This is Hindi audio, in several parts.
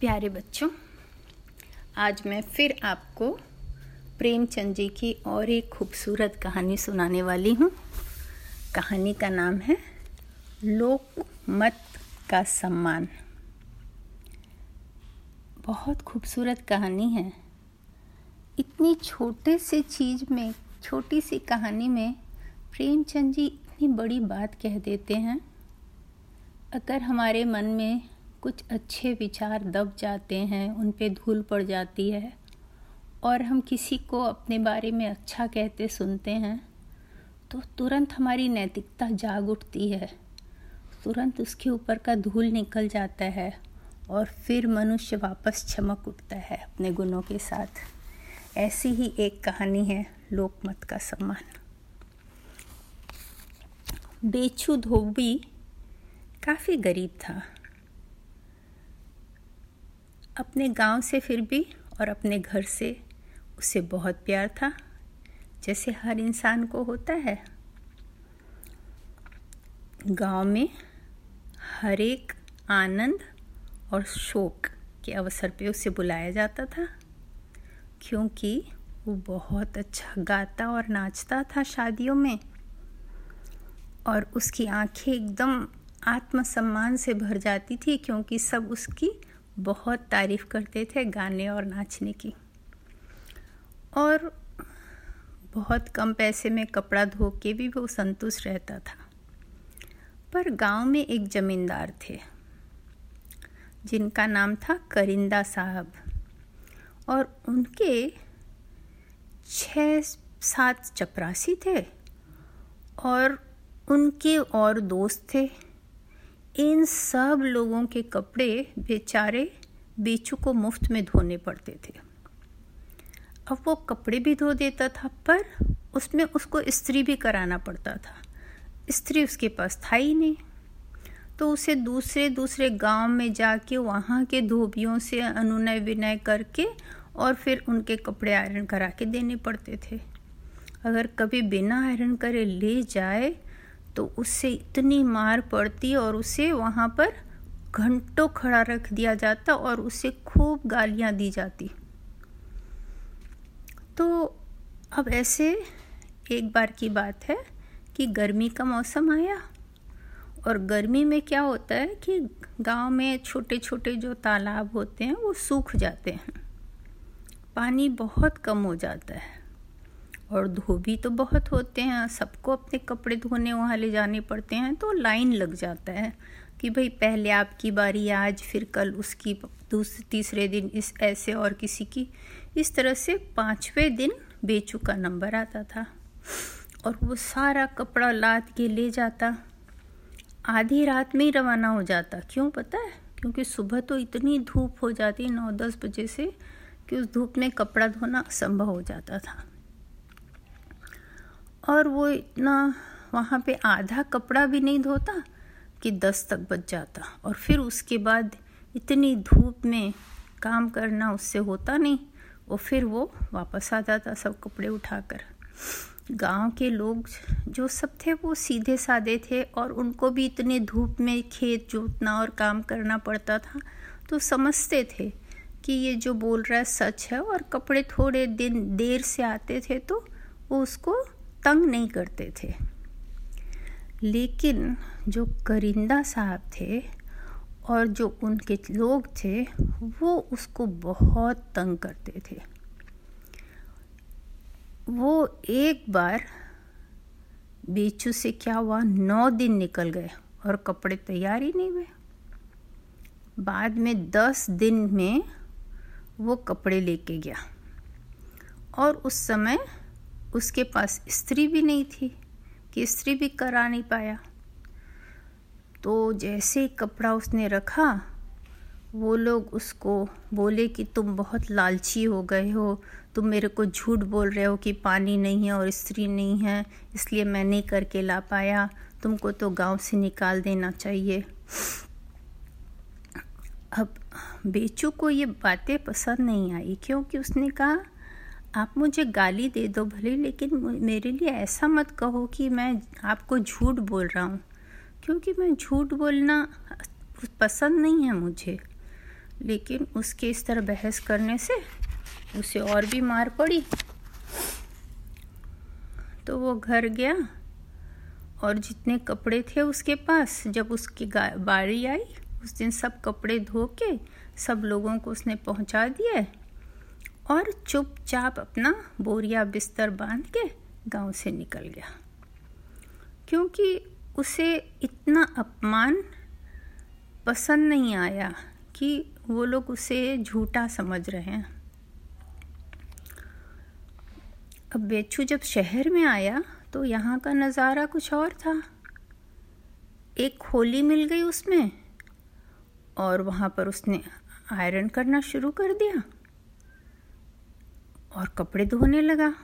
प्यारे बच्चों, आज मैं फिर आपको प्रेमचंद जी की और एक खूबसूरत कहानी सुनाने वाली हूँ। कहानी का नाम है, लोक मत का सम्मान। बहुत खूबसूरत कहानी है। इतनी छोटे से चीज़ में, छोटी सी कहानी में प्रेमचंद जी इतनी बड़ी बात कह देते हैं। अगर हमारे मन में कुछ अच्छे विचार दब जाते हैं, उन पे धूल पड़ जाती है। और हम किसी को अपने बारे में अच्छा कहते सुनते हैं तो तुरंत हमारी नैतिकता जाग उठती है। तुरंत उसके ऊपर का धूल निकल जाता है और फिर मनुष्य वापस चमक उठता है अपने गुणों के साथ। ऐसी ही एक कहानी है, लोकमत का सम्मान। बेचू धोबी काफ़ी गरीब था। अपने गाँव से फिर भी और अपने घर से उसे बहुत प्यार था, जैसे हर इंसान को होता है। गाँव में हर एक आनंद और शोक के अवसर पे उसे बुलाया जाता था, क्योंकि वो बहुत अच्छा गाता और नाचता था शादियों में। और उसकी आँखें एकदम आत्मसम्मान से भर जाती थी, क्योंकि सब उसकी बहुत तारीफ़ करते थे गाने और नाचने की। और बहुत कम पैसे में कपड़ा धो के भी वो संतुष्ट रहता था। पर गाँव में एक जमींदार थे, जिनका नाम था करिंदा साहब। और उनके छः सात चपरासी थे और उनके और दोस्त थे। इन सब लोगों के कपड़े बेचारे बेचू को मुफ़्त में धोने पड़ते थे। अब वो कपड़े भी धो देता था, पर उसमें उसको स्त्री भी कराना पड़ता था। स्त्री उसके पास था ही नहीं। तो उसे दूसरे दूसरे गाँव में जाके वहाँ के धोबियों से अनुनय विनय करके और फिर उनके कपड़े आयरन करा के देने पड़ते थे। अगर कभी बिना आयरन करे ले जाए तो उससे इतनी मार पड़ती और उसे वहाँ पर घंटों खड़ा रख दिया जाता और उसे खूब गालियाँ दी जाती। तो अब ऐसे एक बार की बात है कि गर्मी का मौसम आया और गर्मी में क्या होता है कि गाँव में छोटे छोटे जो तालाब होते हैं वो सूख जाते हैं। पानी बहुत कम हो जाता है। और धोबी तो बहुत होते हैं। सबको अपने कपड़े धोने वहाँ ले जाने पड़ते हैं तो लाइन लग जाता है कि भाई पहले आपकी बारी, आज फिर कल उसकी दूसरे तीसरे दिन इस, ऐसे और किसी की। इस तरह से पाँचवें दिन बेचू का नंबर आता था और वो सारा कपड़ा लाद के ले जाता। आधी रात में ही रवाना हो जाता। क्यों पता है? क्योंकि सुबह तो इतनी धूप हो जाती नौ दस बजे से कि उस धूप में कपड़ा धोना असंभव हो जाता था। और वो इतना वहाँ पे आधा कपड़ा भी नहीं धोता कि दस तक बच जाता। और फिर उसके बाद इतनी धूप में काम करना उससे होता नहीं। और फिर वो वापस आ जाता सब कपड़े उठाकर। गाँव के लोग जो सब थे वो सीधे साधे थे और उनको भी इतने धूप में खेत जोतना और काम करना पड़ता था। तो समझते थे कि ये जो बोल रहा है सच है और कपड़े थोड़े दिन देर से आते थे तो वो उसको तंग नहीं करते थे। लेकिन जो करिंदा साहब थे और जो उनके लोग थे, वो उसको बहुत तंग करते थे। वो एक बार बेचू से क्या हुआ, नौ दिन निकल गए और कपड़े तैयार ही नहीं हुए। बाद में दस दिन में वो कपड़े लेके गया और उस समय उसके पास स्त्री भी नहीं थी कि स्त्री भी करा नहीं पाया। तो जैसे कपड़ा उसने रखा, वो लोग उसको बोले कि तुम बहुत लालची हो गए हो, तुम मेरे को झूठ बोल रहे हो कि पानी नहीं है और स्त्री नहीं है, इसलिए मैं नहीं करके ला पाया, तुमको तो गाँव से निकाल देना चाहिए। अब बेचू को ये बातें पसंद नहीं आई, क्योंकि उसने कहा आप मुझे गाली दे दो भले, लेकिन मेरे लिए ऐसा मत कहो कि मैं आपको झूठ बोल रहा हूँ। क्योंकि मैं झूठ बोलना पसंद नहीं है मुझे। लेकिन उसके इस तरह बहस करने से उसे और भी मार पड़ी। तो वो घर गया और जितने कपड़े थे उसके पास, जब उसकी बारी आई, उस दिन सब कपड़े धो के सब लोगों को उसने पहुँचा दिया। और चुपचाप अपना बोरिया बिस्तर बाँध के गाँव से निकल गया। क्योंकि उसे इतना अपमान पसंद नहीं आया कि वो लोग उसे झूठा समझ रहे हैं। अब बेचू जब शहर में आया तो यहाँ का नज़ारा कुछ और था। एक खोली मिल गई उसमें, और वहाँ पर उसने आयरन करना शुरू कर दिया। और कपड़े धोने लगा।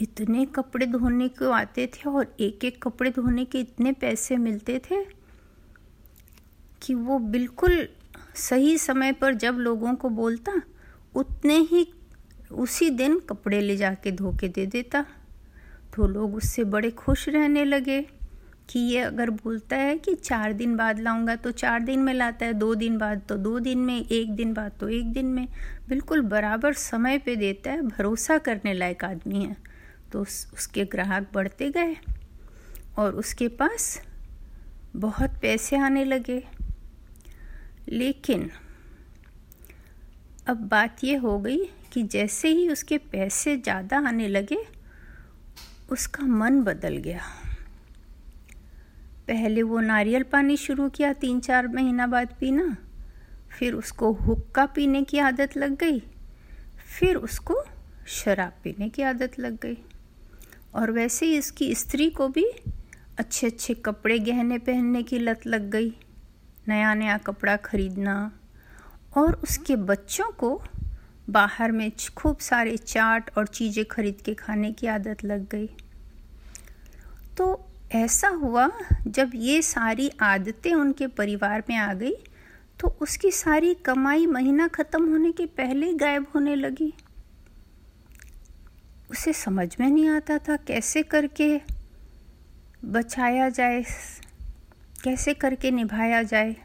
इतने कपड़े धोने को आते थे और एक एक कपड़े धोने के इतने पैसे मिलते थे कि वो बिल्कुल सही समय पर जब लोगों को बोलता, उतने ही उसी दिन कपड़े ले जाके धो के दे देता। तो लोग उससे बड़े खुश रहने लगे। कि ये अगर बोलता है कि चार दिन बाद लाऊँगा तो चार दिन में लाता है दो दिन बाद तो दो दिन में एक दिन बाद तो एक दिन में। बिल्कुल बराबर समय पे देता है भरोसा करने लायक आदमी है। तो उस, उसके ग्राहक बढ़ते गए और उसके पास बहुत पैसे आने लगे। लेकिन अब बात ये हो गई कि जैसे ही उसके पैसे ज़्यादा आने लगे उसका मन बदल गया। पहले वो नारियल पानी शुरू किया तीन चार महीना बाद पीना। फिर उसको हुक्का पीने की आदत लग गई। फिर उसको शराब पीने की आदत लग गई। और वैसे ही इसकी स्त्री को भी अच्छे अच्छे कपड़े गहने पहनने की लत लग गई। नया नया कपड़ा खरीदना और उसके बच्चों को बाहर में खूब सारे चाट और चीज़ें खरीद के खाने की आदत लग गई। तो ऐसा हुआ, जब ये सारी आदतें उनके परिवार में आ गई तो उसकी सारी कमाई महीना ख़त्म होने के पहले गायब होने लगी। उसे समझ में नहीं आता था कैसे करके बचाया जाए, कैसे करके निभाया जाए।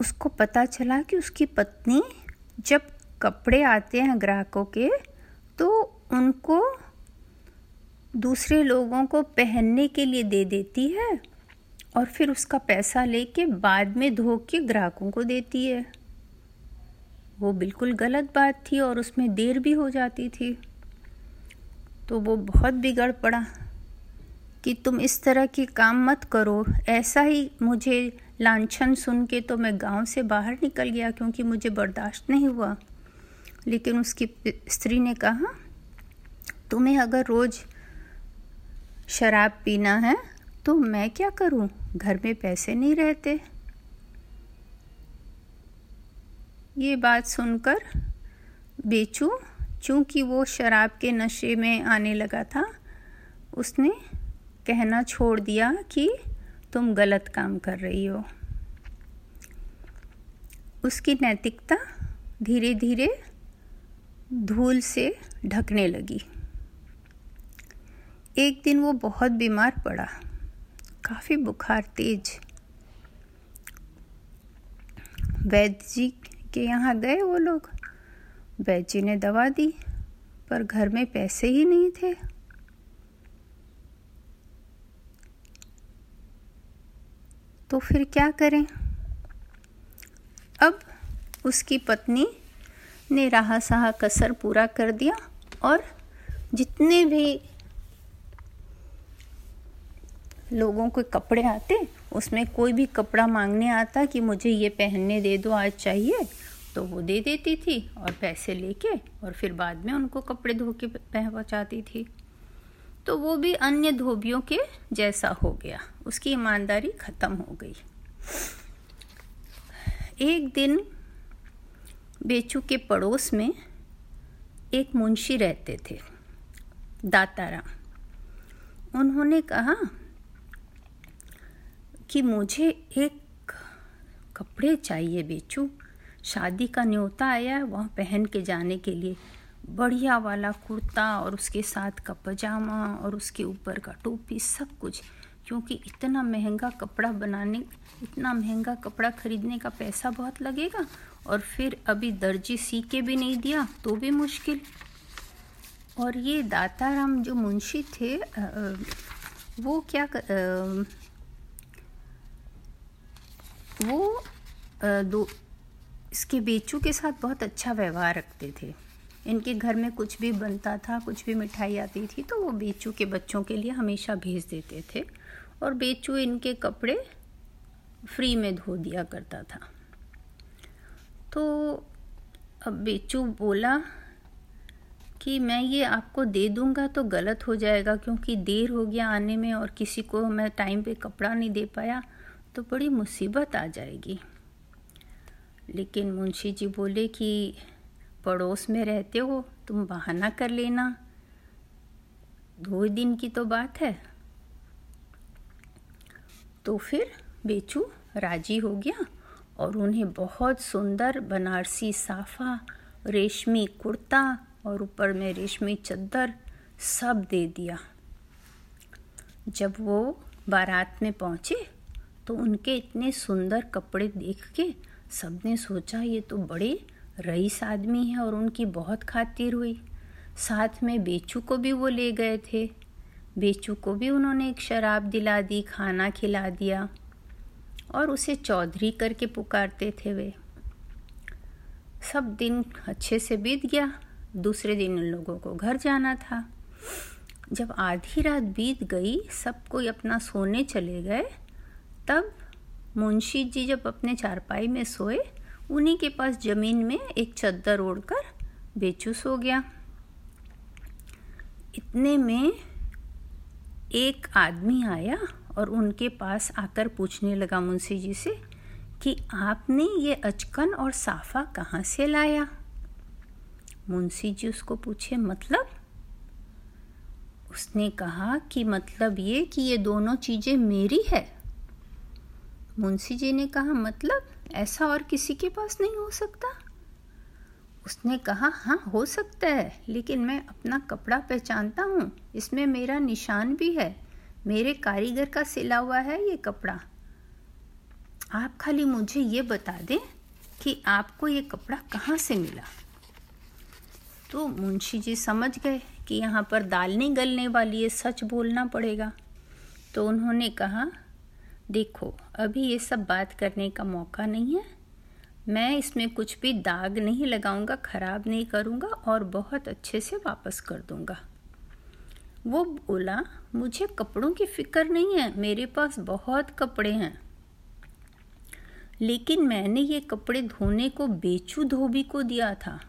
उसको पता चला कि उसकी पत्नी जब कपड़े आते हैं ग्राहकों के तो उनको दूसरे लोगों को पहनने के लिए दे देती है और फिर उसका पैसा लेके बाद में धो के ग्राहकों को देती है। वो बिल्कुल गलत बात थी और उसमें देर भी हो जाती थी। तो वो बहुत बिगड़ पड़ा कि तुम इस तरह के काम मत करो। ऐसा ही मुझे लाछन सुन के तो मैं गाँव से बाहर निकल गया क्योंकि मुझे बर्दाश्त नहीं हुआ। लेकिन उसकी स्त्री ने कहा, तुम्हें अगर रोज़ शराब पीना है तो मैं क्या करूँ? घर में पैसे नहीं रहते। ये बात सुनकर बेचू, चूँकि वो शराब के नशे में आने लगा था, उसने कहना छोड़ दिया कि तुम गलत काम कर रही हो। उसकी नैतिकता धीरे धीरे धूल से ढकने लगी। एक दिन वो बहुत बीमार पड़ा। काफ़ी बुखार तेज। वैद्य जी के यहाँ गए वो लोग। वैद्य जी ने दवा दी, पर घर में पैसे ही नहीं थे। तो फिर क्या करें? अब उसकी पत्नी ने राह सहा कसर पूरा कर दिया और जितने भी लोगों के कपड़े आते, उसमें कोई भी कपड़ा मांगने आता कि मुझे ये पहनने दे दो, आज चाहिए तो वो दे देती थी और पैसे लेके और फिर बाद में उनको कपड़े धो के पहुँचाती थी। तो वो भी अन्य धोबियों के जैसा हो गया। उसकी ईमानदारी ख़त्म हो गई। एक दिन बेचू के पड़ोस में एक मुंशी रहते थे, दाताराम। उन्होंने कहा कि मुझे एक कपड़े चाहिए बेचू। शादी का न्योता आया है वहाँ पहन के जाने के लिए। बढ़िया वाला कुर्ता और उसके साथ का पजामा और उसके ऊपर का टोपी सब कुछ। क्योंकि इतना महँगा कपड़ा बनाने इतना महँगा कपड़ा खरीदने का पैसा बहुत लगेगा और फिर अभी दर्जी सी के भी नहीं दिया तो भी मुश्किल। और ये दाताराम जो मुंशी थे वो क्या कर, वो दो, इसके बेचू के साथ बहुत अच्छा व्यवहार रखते थे। इनके घर में कुछ भी बनता था, कुछ भी मिठाई आती थी तो वो बेचू के बच्चों के लिए हमेशा भेज देते थे। और बेचू इनके कपड़े फ्री में धो दिया करता था। तो अब बेचू बोला कि मैं ये आपको दे दूँगा तो गलत हो जाएगा, क्योंकि देर हो गया आने में और किसी को मैं टाइम पे कपड़ा नहीं दे पाया। तो बड़ी मुसीबत आ जाएगी। लेकिन मुंशी जी बोले कि, पड़ोस में रहते हो, तुम बहाना कर लेना। दो दिन की तो बात है। तो फिर बेचू, राज़ी हो गया और उन्हें बहुत सुंदर बनारसी साफा, रेशमी कुर्ता और ऊपर में रेशमी चद्दर सब दे दिया। जब वो बारात में पहुँचे तो उनके इतने सुंदर कपड़े देख के सबने सोचा, ये तो बड़े रईस आदमी हैं और उनकी बहुत खातिर हुई। साथ में बेचू को भी वो ले गए थे। बेचू को भी उन्होंने एक शराब दिला दी, खाना खिला दिया और उसे चौधरी करके पुकारते थे वे। सब दिन अच्छे से बीत गया। दूसरे दिन उन लोगों को घर जाना था। जब आधी रात बीत गई, सब कोई अपना सोने चले गए तब मुंशी जी जब अपने चारपाई में सोए, उन्हीं के पास ज़मीन में एक चद्दर ओढ़कर बेचू सो गया। इतने में एक आदमी आया और उनके पास आकर पूछने लगा मुंशी जी से कि आपने ये अचकन और साफा कहाँ से लाया? मुंशी जी उसको पूछे मतलब? उसने कहा कि मतलब ये कि ये दोनों चीज़ें मेरी है। मुंशी जी ने कहा मतलब ऐसा और किसी के पास नहीं हो सकता? उसने कहा हाँ हो सकता है, लेकिन मैं अपना कपड़ा पहचानता हूँ। इसमें मेरा निशान भी है। मेरे कारीगर का सिला हुआ है ये कपड़ा। आप खाली मुझे ये बता दें कि आपको ये कपड़ा कहाँ से मिला? तो मुंशी जी समझ गए कि यहाँ पर दाल नहीं गलने वाली है, सच बोलना पड़ेगा। तो उन्होंने कहा देखो, अभी ये सब बात करने का मौका नहीं है। मैं इसमें कुछ भी दाग नहीं लगाऊँगा, ख़राब नहीं करूँगा और बहुत अच्छे से वापस कर दूँगा। वो बोला, मुझे कपड़ों की फ़िक्र नहीं है, मेरे पास बहुत कपड़े हैं। लेकिन मैंने ये कपड़े धोने को बेचू धोबी को दिया था।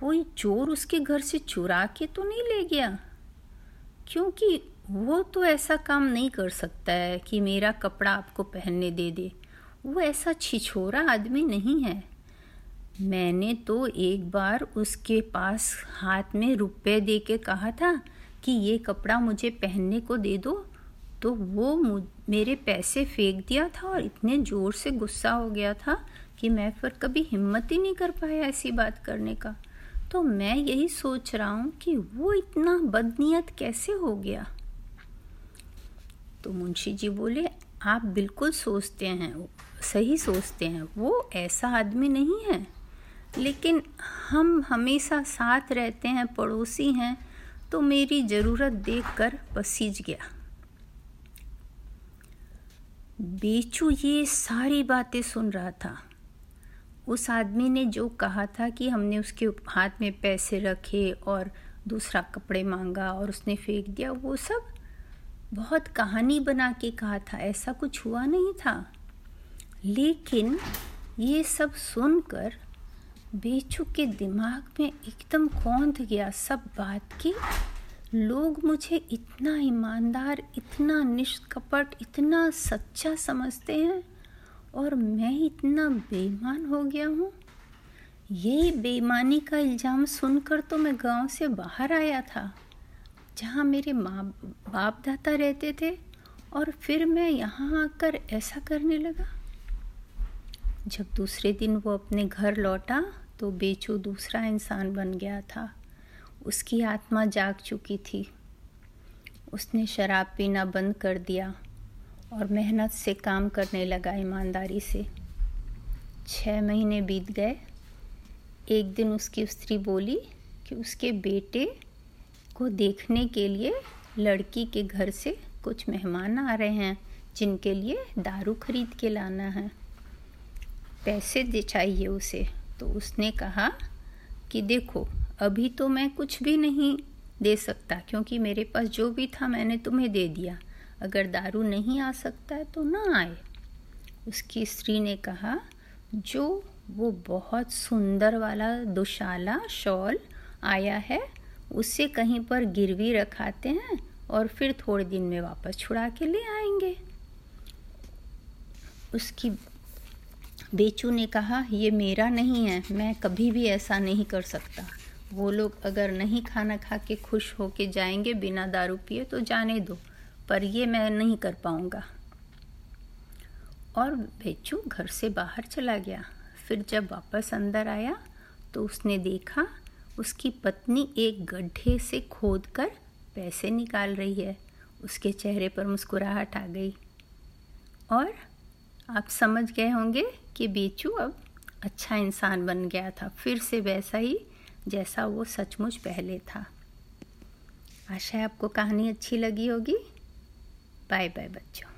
कोई चोर उसके घर से चुरा के तो नहीं ले गया? क्योंकि वो तो ऐसा काम नहीं कर सकता है कि मेरा कपड़ा आपको पहनने दे दे। वो ऐसा छिछोरा आदमी नहीं है। मैंने तो एक बार उसके पास हाथ में रुपए दे के कहा था कि ये कपड़ा मुझे पहनने को दे दो। तो वो मेरे पैसे फेंक दिया था और इतने ज़ोर से गुस्सा हो गया था कि मैं फिर कभी हिम्मत ही नहीं कर पाया ऐसी बात करने का। तो मैं यही सोच रहा हूँ कि वो इतना बदनीयत कैसे हो गया? तो मुंशी जी बोले, आप बिल्कुल सोचते हैं, सही सोचते हैं, वो ऐसा आदमी नहीं है। लेकिन हम हमेशा साथ रहते हैं, पड़ोसी हैं तो मेरी ज़रूरत देखकर पसीज गया। बेचू ये सारी बातें सुन रहा था। उस आदमी ने जो कहा था कि हमने उसके हाथ में पैसे रखे और दूसरा कपड़े मांगा और उसने फेंक दिया, वो सब बहुत कहानी बना के कहा था, ऐसा कुछ हुआ नहीं था। लेकिन ये सब सुनकर बेचू के दिमाग में एकदम कौंध गया सब बात की लोग मुझे इतना ईमानदार, इतना निष्कपट, इतना सच्चा समझते हैं और मैं इतना बेईमान हो गया हूँ। यही बेईमानी का इल्ज़ाम सुनकर तो मैं गाँव से बाहर आया था। जहाँ मेरे माँ बाप दादा रहते थे और फिर मैं यहाँ आकर ऐसा करने लगा। जब दूसरे दिन वो अपने घर लौटा तो बेचू दूसरा इंसान बन गया था। उसकी आत्मा जाग चुकी थी। उसने शराब पीना बंद कर दिया और मेहनत से काम करने लगा ईमानदारी से। छः महीने बीत गए। एक दिन उसकी स्त्री बोली कि उसके बेटे को देखने के लिए लड़की के घर से कुछ मेहमान आ रहे हैं, जिनके लिए दारू खरीद के लाना है। पैसे दे चाहिए उसे। तो उसने कहा कि देखो, अभी तो मैं कुछ भी नहीं दे सकता, क्योंकि मेरे पास जो भी था मैंने तुम्हें दे दिया। अगर दारू नहीं आ सकता है तो ना आए। उसकी स्त्री ने कहा, जो वो बहुत सुंदर वाला, दुशाला शॉल आया है उसे कहीं पर गिरवी रखाते हैं और फिर थोड़े दिन में वापस छुड़ा के ले आएँगे। उसकी बेचू ने कहा, ये मेरा नहीं है, मैं कभी भी ऐसा नहीं कर सकता। वो लोग अगर नहीं खाना खा के खुश हो के जाएँगे बिना दारू पिए तो जाने दो, पर ये मैं नहीं कर पाऊँगा। और बेचू घर से बाहर चला गया। फिर जब वापस अंदर आया तो उसने देखा उसकी पत्नी एक गड्ढे से खोद कर पैसे निकाल रही है। उसके चेहरे पर मुस्कुराहट आ गई। और आप समझ गए होंगे कि बेचू अब अच्छा इंसान बन गया था, फिर से वैसा ही जैसा वो सचमुच पहले था। आशा है आपको कहानी अच्छी लगी होगी। बाय बाय बच्चों।